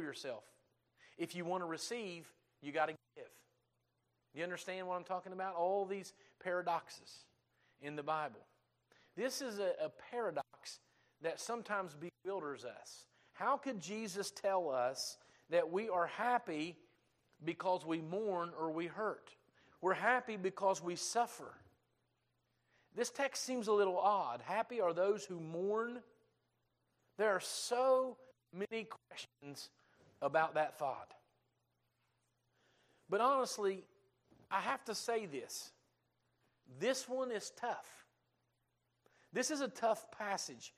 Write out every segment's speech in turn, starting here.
humble yourself. If you want to receive, you got to give. You understand what I'm talking about? All these paradoxes in the Bible. This is a, a paradox that sometimes bewilders us. How could Jesus tell us that we are happy because we mourn or we hurt? We're happy because we suffer. This text seems a little odd. Happy are those who mourn. There are so many questions about that thought. But honestly, I have to say this this one is tough. This is a tough passage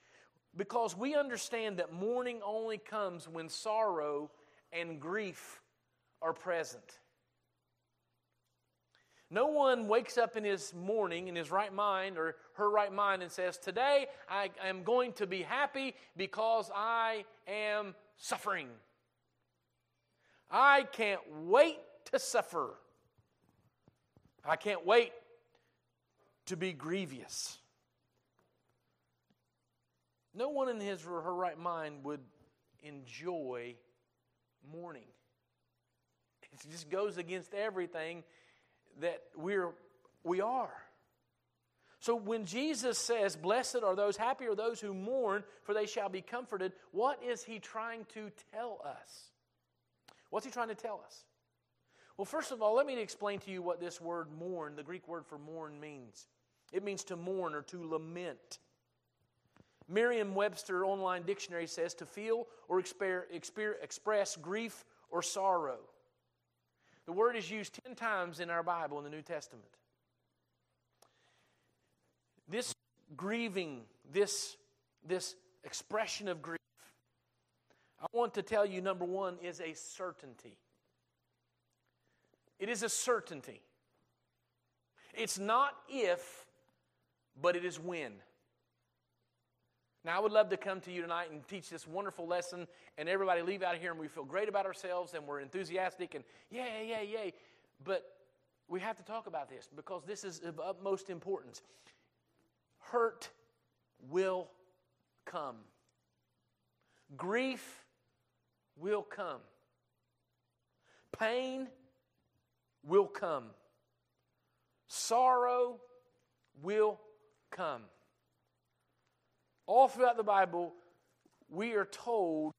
because we understand that mourning only comes when sorrow and grief are present. No one wakes up in his morning in his right mind or her right mind and says, Today I am going to be happy because I am suffering. I can't wait to suffer. I can't wait to be grievous. No one in his or her right mind would enjoy mourning. It just goes against everything that we're, we are. So when Jesus says, Blessed are those, happy are those who mourn, for they shall be comforted, what is he trying to tell us? What's he trying to tell us? Well, first of all, let me explain to you what this word mourn, the Greek word for mourn, means. It means to mourn or to lament. Merriam Webster Online Dictionary says to feel or express grief or sorrow. The word is used 10 times in our Bible in the New Testament. This grieving, this, this expression of grief, I want to tell you number one, is a certainty. It is a certainty. It's not if, but it is when. Now, I would love to come to you tonight and teach this wonderful lesson, and everybody leave out of here and we feel great about ourselves and we're enthusiastic and yay, yay, yay. But we have to talk about this because this is of utmost importance. Hurt will come, grief will come, pain will come, sorrow will come. All throughout the Bible, we are told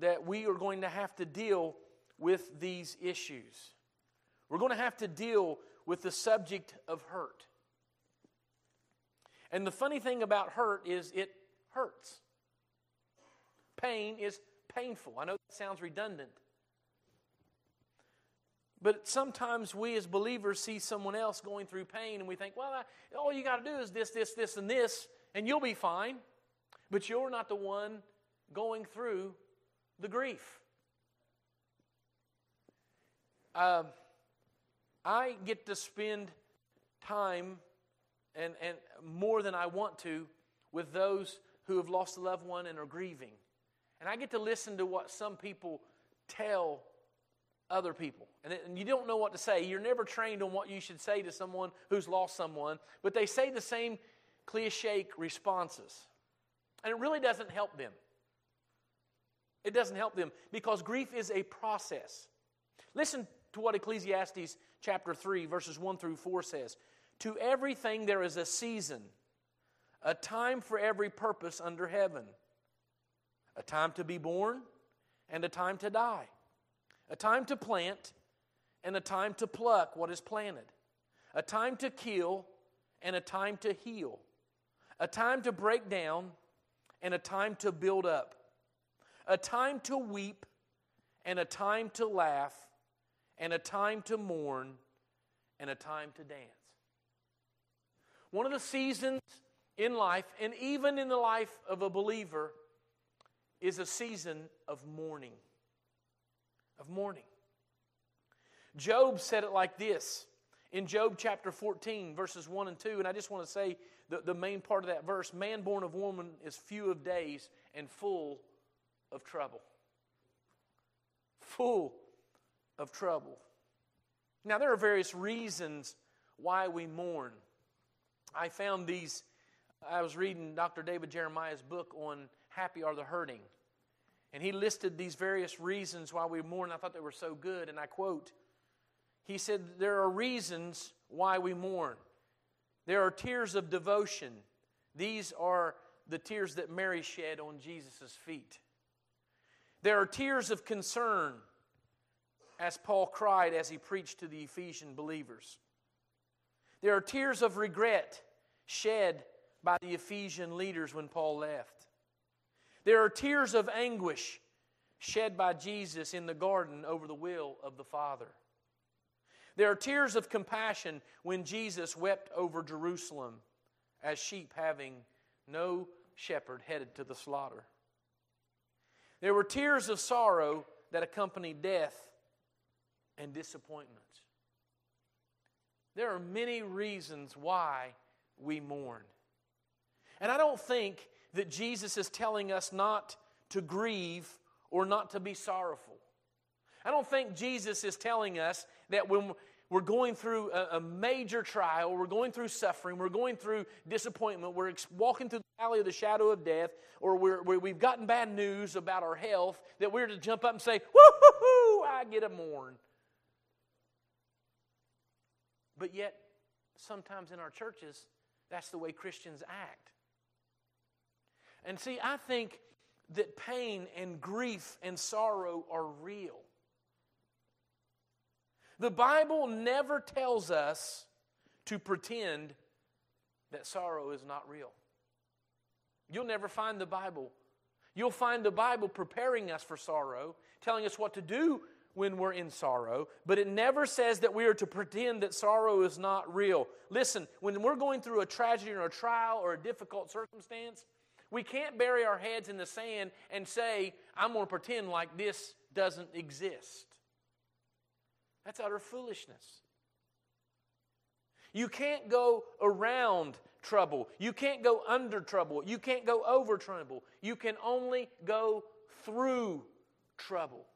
that we are going to have to deal with these issues. We're going to have to deal with the subject of hurt. And the funny thing about hurt is it hurts. Pain is painful. I know that sounds redundant. But sometimes we as believers see someone else going through pain and we think, well, I, all you got to do is this, this, this, and this, and you'll be fine. But you're not the one going through the grief. Uh, I get to spend time and, and more than I want to with those who have lost a loved one and are grieving. And I get to listen to what some people tell other people. And, and you don't know what to say. You're never trained on what you should say to someone who's lost someone, but they say the same cliche responses. And it really doesn't help them. It doesn't help them because grief is a process. Listen to what Ecclesiastes chapter 3, verses 1 through 4 says To everything there is a season, a time for every purpose under heaven, a time to be born and a time to die, a time to plant and a time to pluck what is planted, a time to kill and a time to heal a time to break down and a time to build up, a time to weep and a time to laugh, and a time to mourn and a time to dance. One of the seasons in life, and even in the life of a believer, is a season of mourning. Of mourning. Job said it like this in Job chapter 14, verses 1 and 2. And I just want to say the, the main part of that verse man born of woman is few of days and full of trouble. Full of trouble. Now, there are various reasons why we mourn. I found these, I was reading Dr. David Jeremiah's book on Happy Are the Hurting. And he listed these various reasons why we mourn. I thought they were so good. And I quote He said, There are reasons why we mourn. There are tears of devotion. These are the tears that Mary shed on Jesus' feet. There are tears of concern, as Paul cried as he preached to the Ephesian believers. There are tears of regret shed by the Ephesian leaders when Paul left. There are tears of anguish shed by Jesus in the garden over the will of the Father. There are tears of compassion when Jesus wept over Jerusalem as sheep having no shepherd headed to the slaughter. There were tears of sorrow that accompanied death and disappointments. There are many reasons why we mourn. And I don't think that Jesus is telling us not to grieve or not to be sorrowful. I don't think Jesus is telling us that when we're going through a, major trial, we're going through suffering, we're going through disappointment, we're walking through the valley of the shadow of death, or we have gotten bad news about our health, that we're to jump up and say, Woo-hoo-hoo, I get a mourn. But yet, sometimes in our churches, that's the way Christians act. And see, I think that pain and grief and sorrow are real. The Bible never tells us to pretend that sorrow is not real. You'll never find the Bible. You'll find the Bible preparing us for sorrow, telling us what to do when we're in sorrow, but it never says that we are to pretend that sorrow is not real. Listen, when we're going through a tragedy or a trial or a difficult circumstance, we can't bury our heads in the sand and say, I'm going to pretend like this doesn't exist. That's utter foolishness. You can't go around trouble. You can't go under trouble. You can't go over trouble. You can only go through trouble.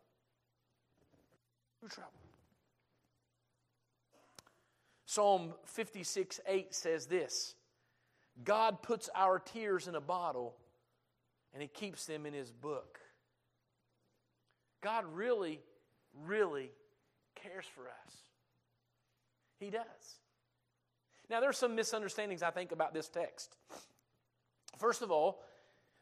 Through trouble. Psalm 56 8 says this God puts our tears in a bottle and He keeps them in His book. God really, really cares for us. He does. Now, there are some misunderstandings, I think, about this text. First of all,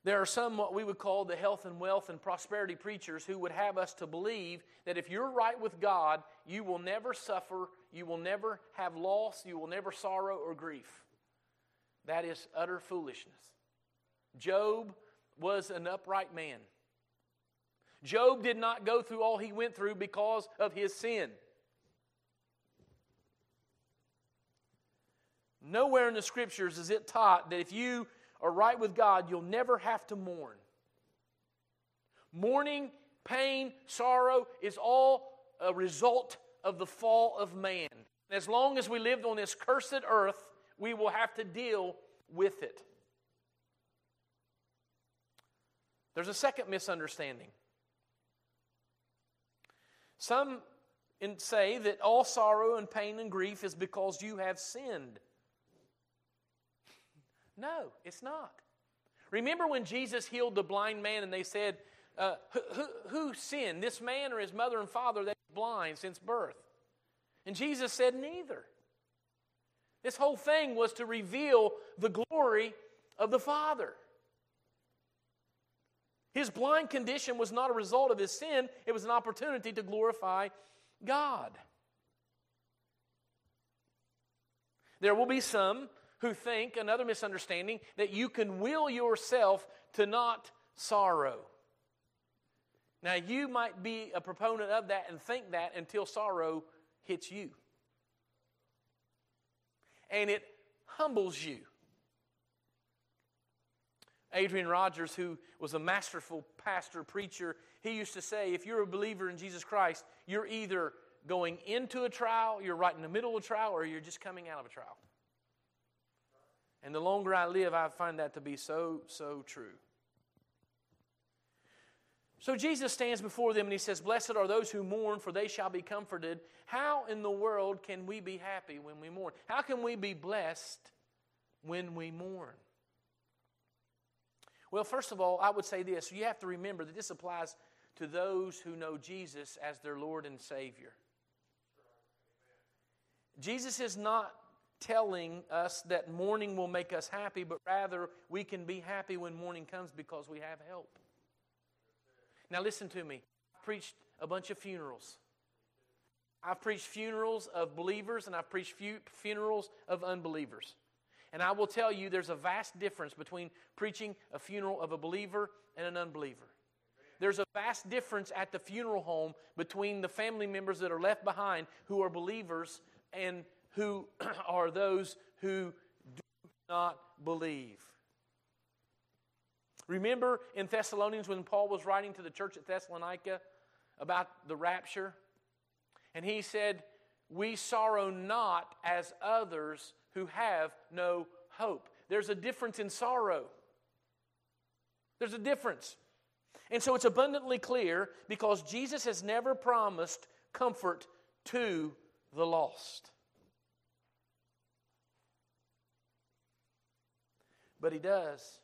there are some what we would call the health and wealth and prosperity preachers who would have us to believe that if you're right with God, you will never suffer, you will never have loss, you will never sorrow or grief. That is utter foolishness. Job was an upright man. Job did not go through all he went through because of his sin. Nowhere in the scriptures is it taught that if you are right with God, you'll never have to mourn. Mourning, pain, sorrow is all a result of the fall of man. As long as we lived on this cursed earth, we will have to deal with it. There's a second misunderstanding. Some say that all sorrow and pain and grief is because you have sinned. No, it's not. Remember when Jesus healed the blind man and they said, uh, who, who, who, sinned, this man or his mother and father that is blind since birth? And Jesus said, Neither. This whole thing was to reveal the glory of the Father. His blind condition was not a result of his sin, it was an opportunity to glorify God. There will be some who think, another misunderstanding, that you can will yourself to not sorrow. Now, you might be a proponent of that and think that until sorrow hits you. And it humbles you. Adrian Rogers, who was a masterful pastor, preacher, he used to say if you're a believer in Jesus Christ, you're either going into a trial, you're right in the middle of a trial, or you're just coming out of a trial. And the longer I live, I find that to be so, so true. So Jesus stands before them and he says, Blessed are those who mourn, for they shall be comforted. How in the world can we be happy when we mourn? How can we be blessed when we mourn? Well, first of all, I would say this you have to remember that this applies to those who know Jesus as their Lord and Savior. Jesus is not telling us that mourning will make us happy, but rather we can be happy when mourning comes because we have help. Now, listen to me. I've preached a bunch of funerals. I've preached funerals of believers and I've preached funerals of unbelievers. And I will tell you, there's a vast difference between preaching a funeral of a believer and an unbeliever. There's a vast difference at the funeral home between the family members that are left behind who are believers and who are those who do not believe. Remember in Thessalonians when Paul was writing to the church at Thessalonica about the rapture? And he said, We sorrow not as others who have no hope. There's a difference in sorrow. There's a difference. And so it's abundantly clear because Jesus has never promised comfort to the lost. But he does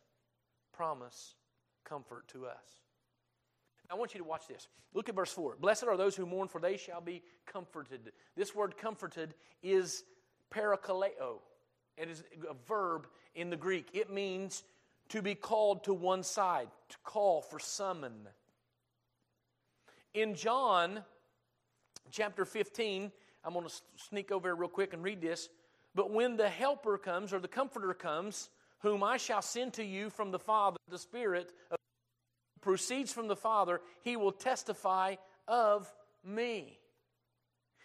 promise comfort to us. I want you to watch this. Look at verse 4. Blessed are those who mourn, for they shall be comforted. This word comforted is parakaleo. It is a verb in the Greek. It means to be called to one side, to call for summon. In John chapter 15, I'm going to sneak over here real quick and read this. But when the Helper comes, or the Comforter comes, whom I shall send to you from the Father, the Spirit proceeds from the Father, he will testify of me.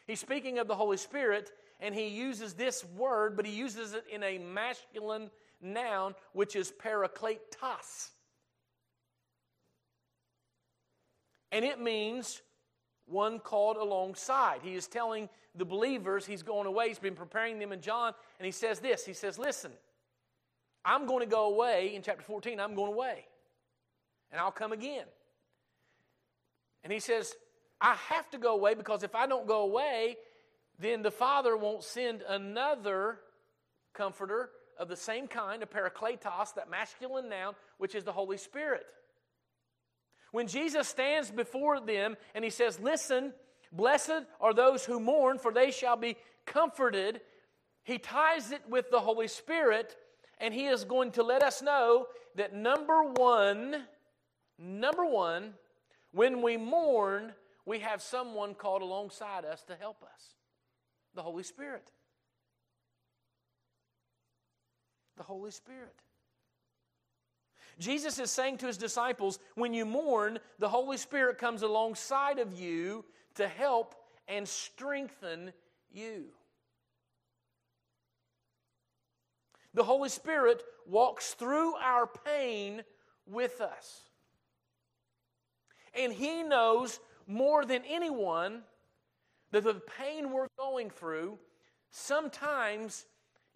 He's speaking of the Holy Spirit, and he uses this word, but he uses it in a masculine noun, which is parakletos. And it means one called alongside. He is telling the believers he's going away. He's been preparing them in John, and he says this He says, Listen, I'm going to go away. In chapter 14, I'm going away and I'll come again. And he says, I have to go away because if I don't go away, then the Father won't send another comforter of the same kind, a parakletos, that masculine noun, which is the Holy Spirit. When Jesus stands before them and he says, Listen, blessed are those who mourn, for they shall be comforted, he ties it with the Holy Spirit, and he is going to let us know that number one, Number one, when we mourn, we have someone called alongside us to help us the Holy Spirit. The Holy Spirit. Jesus is saying to his disciples, when you mourn, the Holy Spirit comes alongside of you to help and strengthen you. The Holy Spirit walks through our pain with us. And He knows more than anyone that the pain we're going through sometimes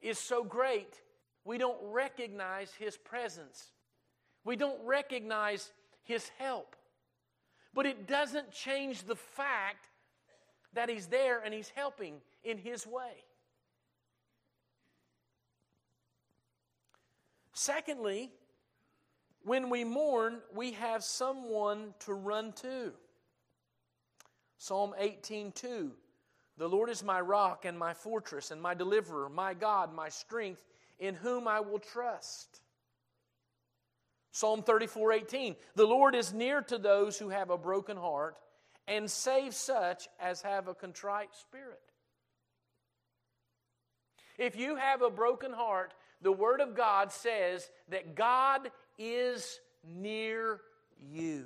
is so great we don't recognize His presence. We don't recognize His help. But it doesn't change the fact that He's there and He's helping in His way. Secondly, when we mourn, we have someone to run to. Psalm 18:2 The Lord is my rock and my fortress and my deliverer, my God, my strength, in whom I will trust. Psalm 34:18 The Lord is near to those who have a broken heart and save such as have a contrite spirit. If you have a broken heart, the Word of God says that God is near you.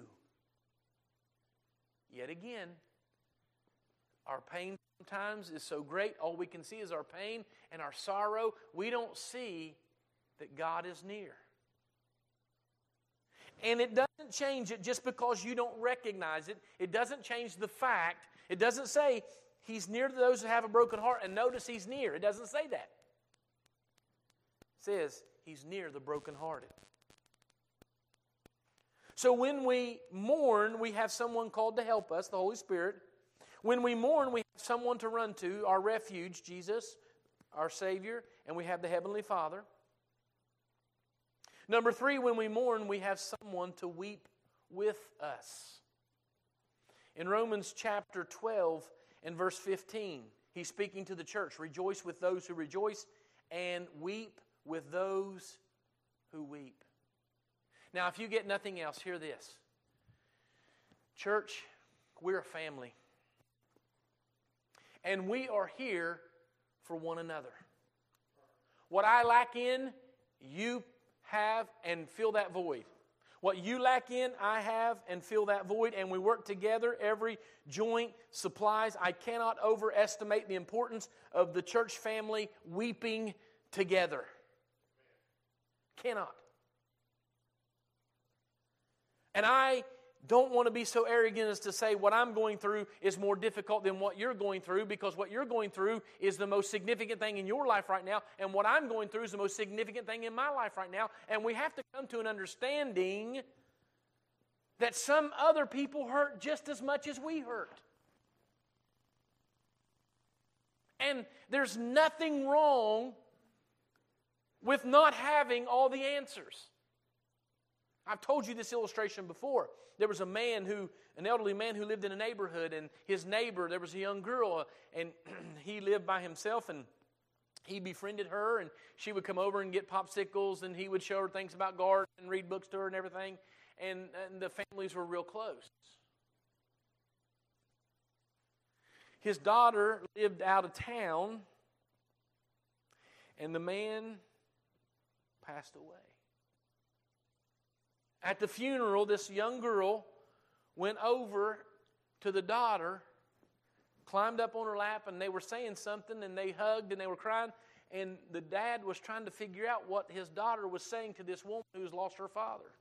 Yet again, our pain sometimes is so great, all we can see is our pain and our sorrow. We don't see that God is near. And it doesn't change it just because you don't recognize it. It doesn't change the fact. It doesn't say he's near to those who have a broken heart and notice he's near. It doesn't say that. Says he's near the brokenhearted. So when we mourn, we have someone called to help us, the Holy Spirit. When we mourn, we have someone to run to, our refuge, Jesus, our Savior, and we have the Heavenly Father. Number three, when we mourn, we have someone to weep with us. In Romans chapter 12 and verse 15, he's speaking to the church Rejoice with those who rejoice, and weep with those who weep. Now, if you get nothing else, hear this. Church, we're a family. And we are here for one another. What I lack in, you have and fill that void. What you lack in, I have and fill that void, and we work together. Every joint supplies. I cannot overestimate the importance of the church family weeping together. Cannot. And I don't want to be so arrogant as to say what I'm going through is more difficult than what you're going through because what you're going through is the most significant thing in your life right now, and what I'm going through is the most significant thing in my life right now. And we have to come to an understanding that some other people hurt just as much as we hurt. And there's nothing wrong with not having all the answers. I've told you this illustration before. There was a man who, an elderly man who lived in a neighborhood, and his neighbor, there was a young girl, uh, and he lived by himself, and he befriended her, and she would come over and get popsicles, and he would show her things about gardening and read books to her and everything, and, and the families were real close. His daughter lived out of town, and the man passed away. At the funeral, this young girl went over to the daughter, climbed up on her lap, and they were saying something, and they hugged and they were crying. And the dad was trying to figure out what his daughter was saying to this woman who's lost her father.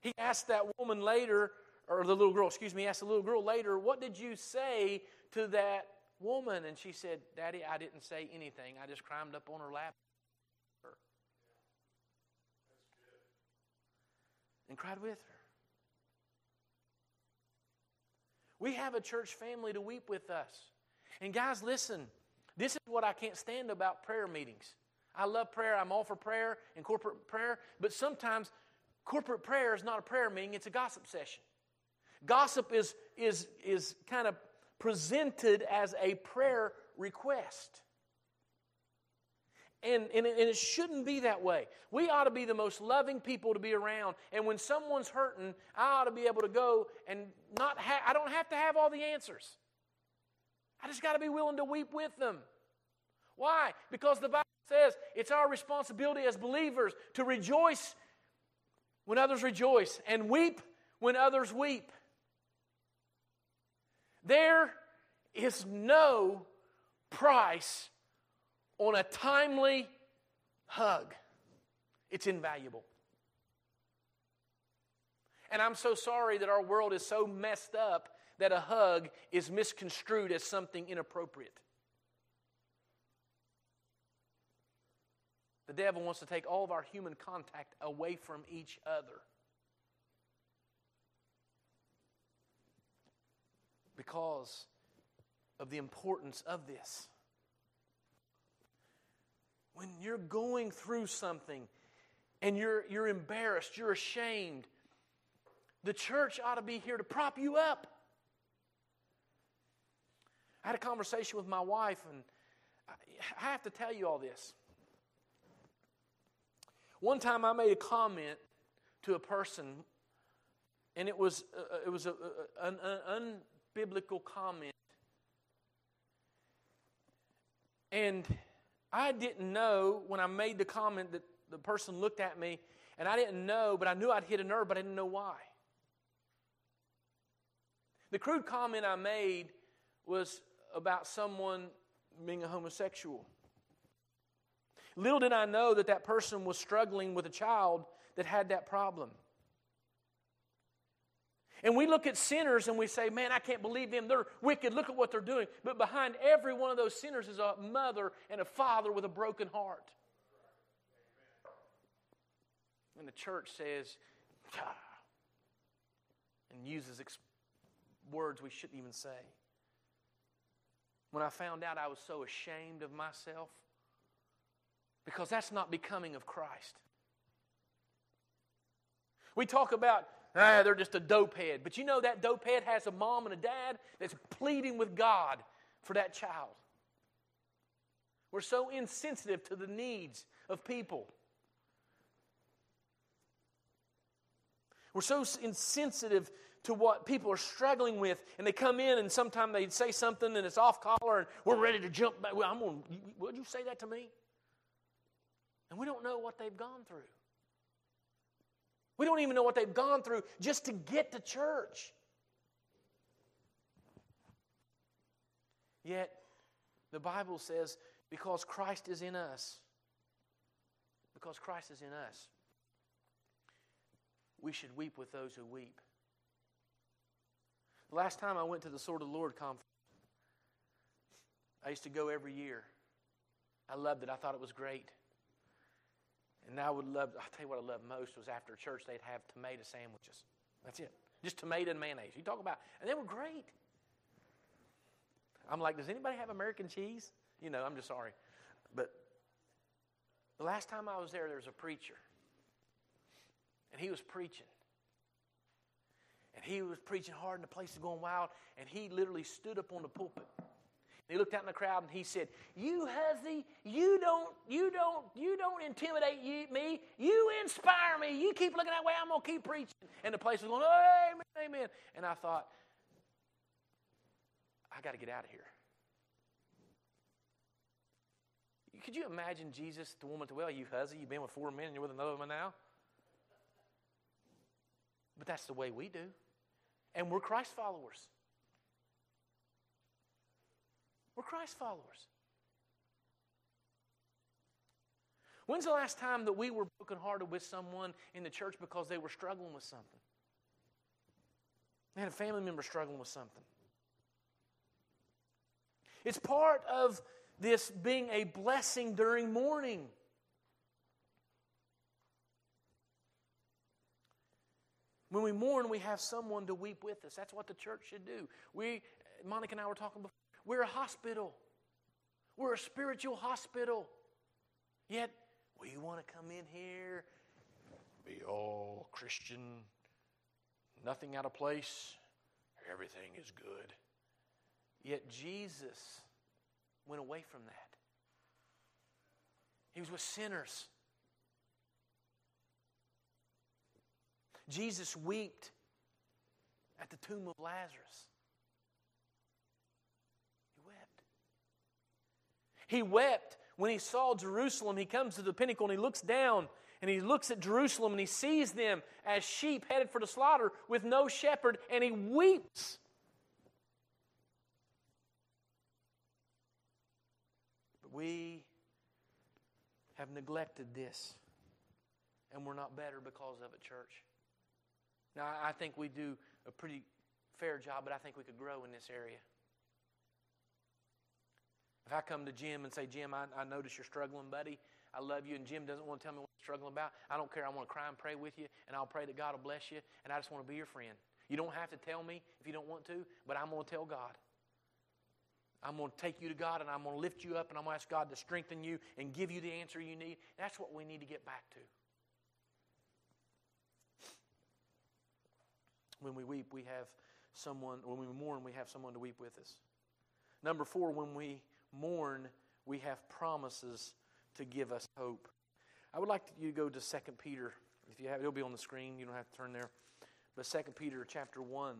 He asked that woman later, or the little girl, excuse me, asked the little girl later, What did you say to that woman? And she said, Daddy, I didn't say anything. I just climbed up on her lap and cried with her. We have a church family to weep with us. And guys, listen, this is what I can't stand about prayer meetings. I love prayer, I'm all for prayer and corporate prayer, but sometimes corporate prayer is not a prayer meeting, it's a gossip session. Gossip is, is, is kind of presented as a prayer request. And, and, and, it shouldn't be that way. We ought to be the most loving people to be around. And when someone's hurting, I ought to be able to go and not have, I don't have to have all the answers. I just got to be willing to weep with them. Why? Because the Bible says it's our responsibility as believers to rejoice when others rejoice and weep when others weep. There is no price on a timely hug, it's invaluable. And I'm so sorry that our world is so messed up that a hug is misconstrued as something inappropriate. The devil wants to take all of our human contact away from each other. Because of the importance of this when you're going through something and you're, you're embarrassed, you're ashamed, the church ought to be here to prop you up. I had a conversation with my wife, and I have to tell you all this. One time I made a comment to a person, and it was, uh, it was a, a, an, an unbiblical comment. And I didn't know when I made the comment that the person looked at me, and I didn't know, but I knew I'd hit a nerve, but I didn't know why. The crude comment I made was about someone being a homosexual. Little did I know that that person was struggling with a child that had that problem. And we look at sinners and we say, man, I can't believe them. They're wicked. Look at what they're doing. But behind every one of those sinners is a mother and a father with a broken heart. And the church says, ah, and uses ex- words we shouldn't even say. When I found out, I was so ashamed of myself because that's not becoming of Christ. We talk about, ah, they're just a dope head. But you know that dope head has a mom and a dad that's pleading with God for that child. We're so insensitive to the needs of people. We're so insensitive to what people are struggling with, and they come in and sometimes they say something and it's off collar, and we're ready to jump back. Well, I'm going. Would you say that to me? And we don't know what they've gone through. We don't even know what they've gone through just to get to church. Yet, the Bible says, because Christ is in us, because Christ is in us, we should weep with those who weep. The last time I went to the Sword of the Lord conference, I used to go every year. I loved it. I thought it was great. And I would love, I'll tell you what I loved most was after church, they'd have tomato sandwiches. That's it. Just tomato and mayonnaise. You talk about, and they were great. I'm like, does anybody have American cheese? You know, I'm just sorry. But the last time I was there, there was a preacher. And he was preaching. And he was preaching hard, and the place was going wild. And he literally stood up on the pulpit he looked out in the crowd and he said, "You hussy, you don't, you don't, you don't intimidate you, me. You inspire me. You keep looking that way. I'm gonna keep preaching." And the place was going, "Amen, amen." And I thought, I got to get out of here. Could you imagine Jesus, the woman, to well, you hussy, you've been with four men, and you're with another one now. But that's the way we do, and we're Christ followers. We're Christ followers. When's the last time that we were brokenhearted with someone in the church because they were struggling with something? They had a family member struggling with something. It's part of this being a blessing during mourning. When we mourn, we have someone to weep with us. That's what the church should do. We, Monica and I were talking before. We're a hospital. We're a spiritual hospital. Yet, we want to come in here, be all Christian, nothing out of place, everything is good. Yet, Jesus went away from that. He was with sinners. Jesus wept at the tomb of Lazarus. He wept when he saw Jerusalem. He comes to the pinnacle and he looks down and he looks at Jerusalem and he sees them as sheep headed for the slaughter with no shepherd and he weeps. But we have neglected this and we're not better because of it, church. Now, I think we do a pretty fair job, but I think we could grow in this area. If I come to Jim and say, Jim, I, I notice you're struggling, buddy. I love you, and Jim doesn't want to tell me what you're struggling about. I don't care. I want to cry and pray with you, and I'll pray that God will bless you, and I just want to be your friend. You don't have to tell me if you don't want to, but I'm going to tell God. I'm going to take you to God, and I'm going to lift you up, and I'm going to ask God to strengthen you and give you the answer you need. That's what we need to get back to. When we weep, we have someone, when we mourn, we have someone to weep with us. Number four, when we mourn, we have promises to give us hope. I would like you to go to 2 Peter. If you have, it'll be on the screen. You don't have to turn there. But 2 Peter chapter 1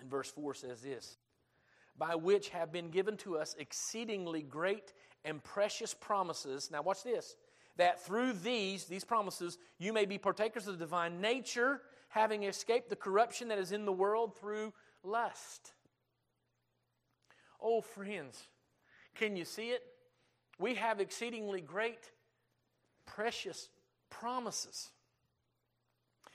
and verse 4 says this By which have been given to us exceedingly great and precious promises. Now, watch this. That through these, these promises, you may be partakers of the divine nature, having escaped the corruption that is in the world through lust. Oh, friends, can you see it? We have exceedingly great, precious promises.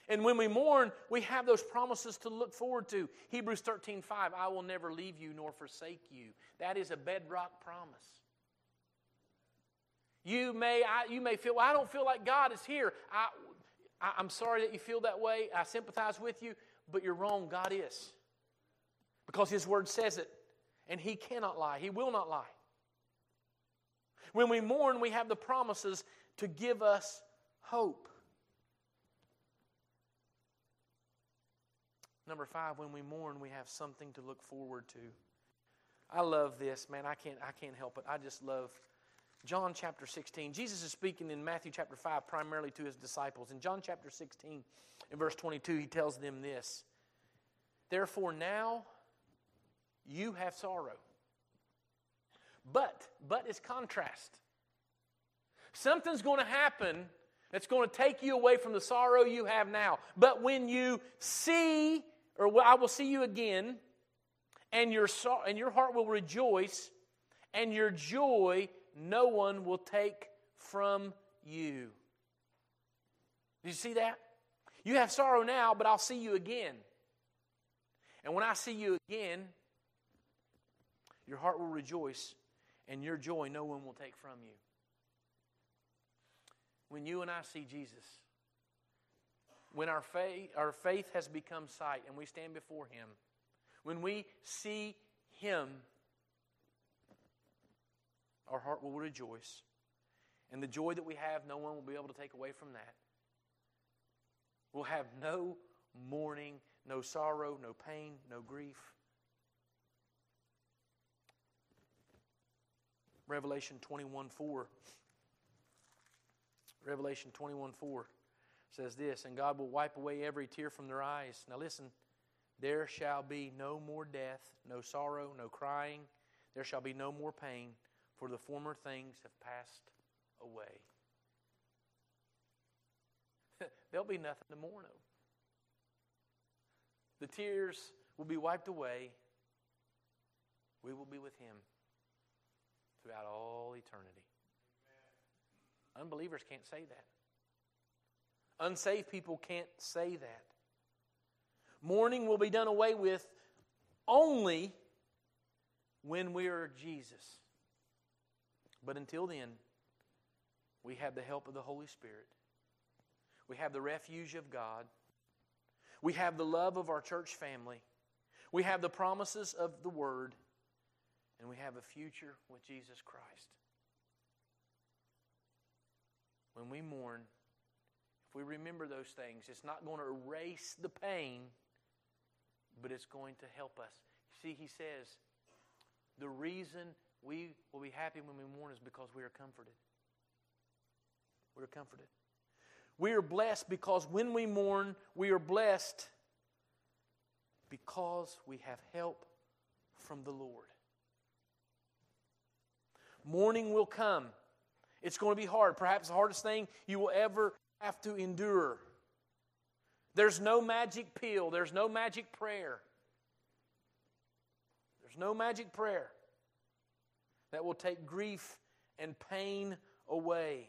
And when we mourn, we have those promises to look forward to. Hebrews 13 5, I will never leave you nor forsake you. That is a bedrock promise. You may, I, you may feel, well, I don't feel like God is here. I, I, I'm sorry that you feel that way. I sympathize with you, but you're wrong. God is. Because His Word says it, and He cannot lie, He will not lie. When we mourn, we have the promises to give us hope. Number five, when we mourn, we have something to look forward to. I love this, man. I can't, I can't help it. I just love John chapter 16. Jesus is speaking in Matthew chapter 5 primarily to his disciples. In John chapter 16, in verse 22, he tells them this Therefore, now you have sorrow. But, but is contrast. Something's going to happen that's going to take you away from the sorrow you have now. But when you see, or I will see you again, and your, and your heart will rejoice, and your joy no one will take from you. Did you see that? You have sorrow now, but I'll see you again. And when I see you again, your heart will rejoice, and your joy no one will take from you. When you and I see Jesus, when our faith, our faith has become sight and we stand before Him, when we see Him, our heart will rejoice. And the joy that we have, no one will be able to take away from that. We'll have no mourning, no sorrow, no pain, no grief. Revelation 21 4. Revelation 21 4 says this, and God will wipe away every tear from their eyes. Now listen, there shall be no more death, no sorrow, no crying. There shall be no more pain, for the former things have passed away. There'll be nothing to mourn over. The tears will be wiped away. We will be with Him throughout all eternity. Unbelievers can't say that. Unsaved people can't say that. Mourning will be done away with only when we are Jesus. But until then, we have the help of the Holy Spirit. We have the refuge of God. We have the love of our church family. We have the promises of the Word. And we have a future with Jesus Christ. When we mourn, if we remember those things, it's not going to erase the pain, but it's going to help us. See, he says, the reason we will be happy when we mourn is because we are comforted. We are comforted. We are blessed because when we mourn, we are blessed because we have help from the Lord. Mourning will come. It's going to be hard, perhaps the hardest thing you will ever have to endure. There's no magic pill, there's no magic prayer. There's no magic prayer that will take grief and pain away.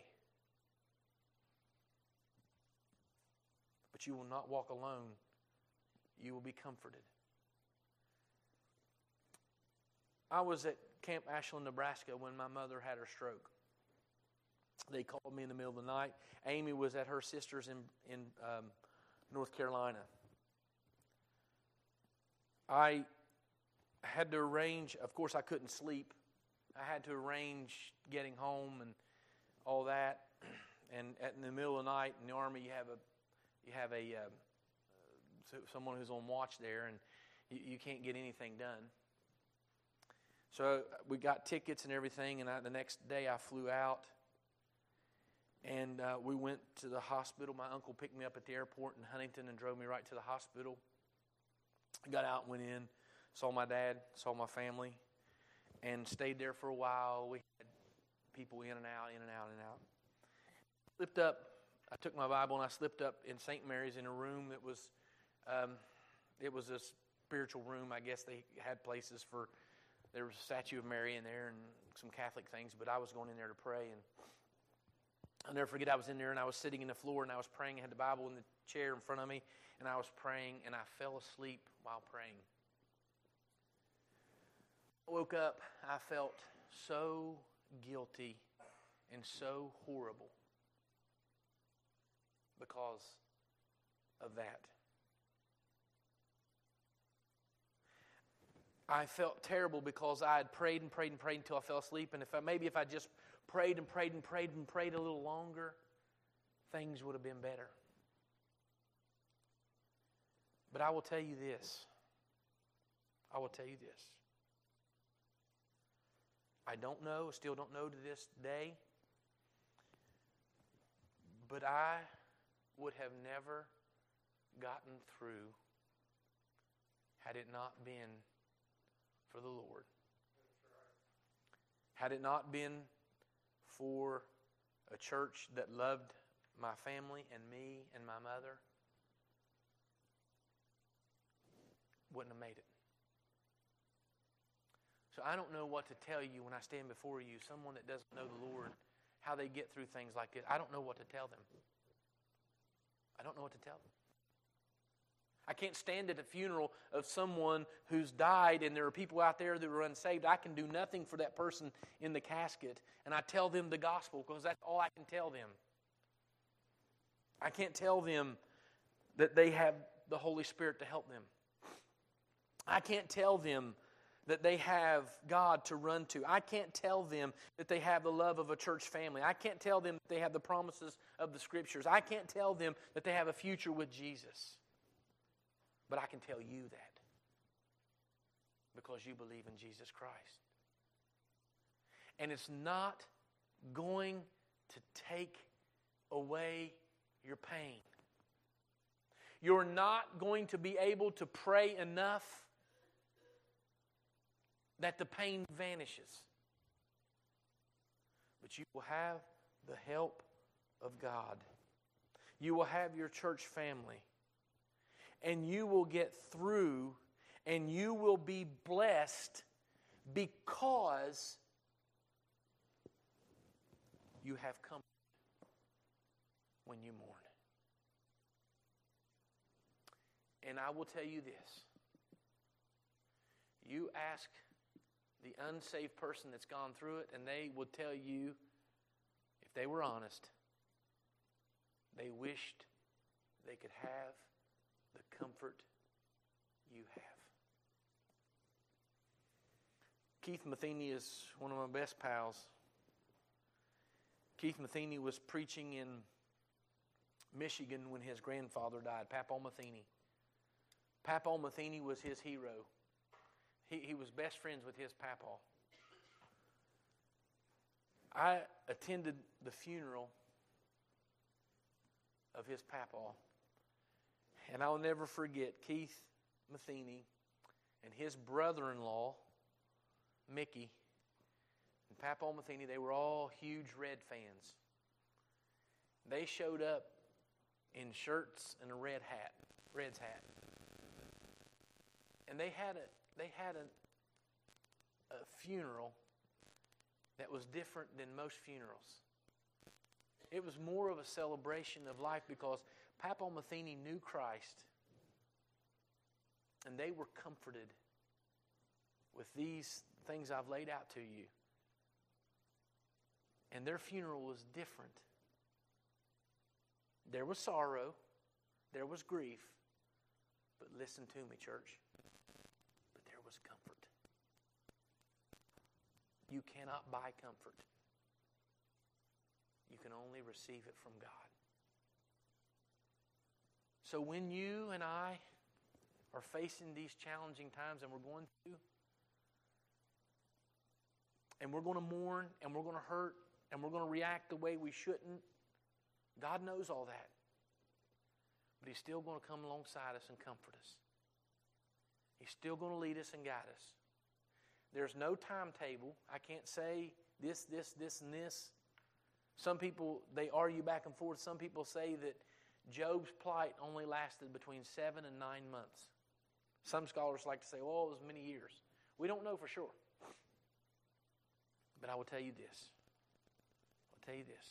But you will not walk alone, you will be comforted. I was at Camp Ashland, Nebraska when my mother had her stroke. They called me in the middle of the night. Amy was at her sister's in, in um, North Carolina. I had to arrange, of course, I couldn't sleep I had to arrange getting home and all that. And at, in the middle of the night in the army, you have a you have a uh, someone who's on watch there, and you, you, can't get anything done. So uh, we got tickets and everything, and I, the next day I flew out, and uh, we went to the hospital. My uncle picked me up at the airport in Huntington and drove me right to the hospital. I got out, went in, saw my dad, saw my family, and stayed there for a while. We had people in and out, in and out, and out. Slipped up. I took my Bible and I slipped up in St. Mary's in a room that was, um, it was a spiritual room. I guess they had places for. There was a statue of Mary in there and some Catholic things, but I was going in there to pray and. I'll never forget, I was in there and I was sitting in the floor and I was praying. I had the Bible in the chair in front of me and I was praying and I fell asleep while praying I woke up, I felt so guilty and so horrible because of that. I felt terrible because I had prayed and prayed and prayed until I fell asleep. And if I, maybe if I just prayed and prayed and prayed and prayed a little longer, things would have been better. But I will tell you this. I will tell you this. I don't know, still don't know to this day, but I would have never gotten through had it not been for the Lord. Had it not been for a church that loved my family and me and my mother, wouldn't have made it. So I don't know what to tell you when I stand before you, someone that doesn't know the Lord, how they get through things like this. I don't know what to tell them. I don't know what to tell them. I can't stand at a funeral of someone who's died and there are people out there that are unsaved. I can do nothing for that person in the casket. And I tell them the gospel because that's all I can tell them. I can't tell them that they have the Holy Spirit to help them. I can't tell them that they have God to run to. I can't tell them that they have the love of a church family. I can't tell them that they have the promises of the scriptures. I can't tell them that they have a future with Jesus. But I can tell you that because you believe in Jesus Christ. And it's not going to take away your pain. You're not going to be able to pray enough that the pain vanishes. But you will have the help of God. You will have your church family. And you will get through and you will be blessed because you have come when you mourn. And I will tell you this you ask the unsaved person that's gone through it, and they will tell you, if they were honest, they wished they could have comfort you have. Keith Matheny is one of my best pals. Keith Matheny was preaching in Michigan when his grandfather died, Papa Matheny. Papa Matheny was his hero. He, he was best friends with his papa. I attended the funeral of his papa, and I'll never forget Keith Matheny and his brother in law, Mickey, and Papa Matheny, they were all huge Red fans. They showed up in shirts and a red hat, Red's hat. And they had a they had a, a funeral that was different than most funerals. It was more of a celebration of life because Papa Matheny knew Christ and they were comforted with these things I've laid out to you. And their funeral was different. There was sorrow, there was grief, but listen to me, church. But there was comfort. You cannot buy comfort. You can only receive it from God. So when you and I are facing these challenging times and we're going through, and we're going to mourn and we're going to hurt and we're going to react the way we shouldn't, God knows all that. But He's still going to come alongside us and comfort us. He's still going to lead us and guide us. There's no timetable. I can't say this, this, this, and this. Some people, they argue back and forth. Some people say that Job's plight only lasted between seven and nine months. Some scholars like to say, well, it was many years. We don't know for sure. But I will tell you this. I'll tell you this.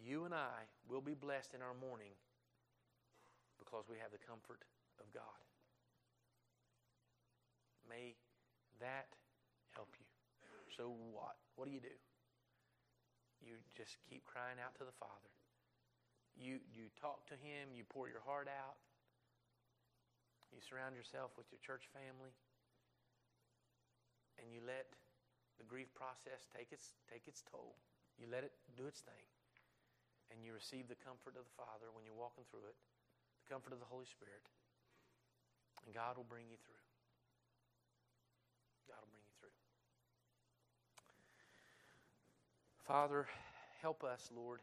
You and I will be blessed in our mourning because we have the comfort of God. May that help you. So what? What do you do? You just keep crying out to the Father. You, you talk to Him, you pour your heart out, you surround yourself with your church family, and you let the grief process take its, take its toll. You let it do its thing. And you receive the comfort of the Father when you're walking through it, the comfort of the Holy Spirit. And God will bring you through. God will bring you through. Father, help us, Lord,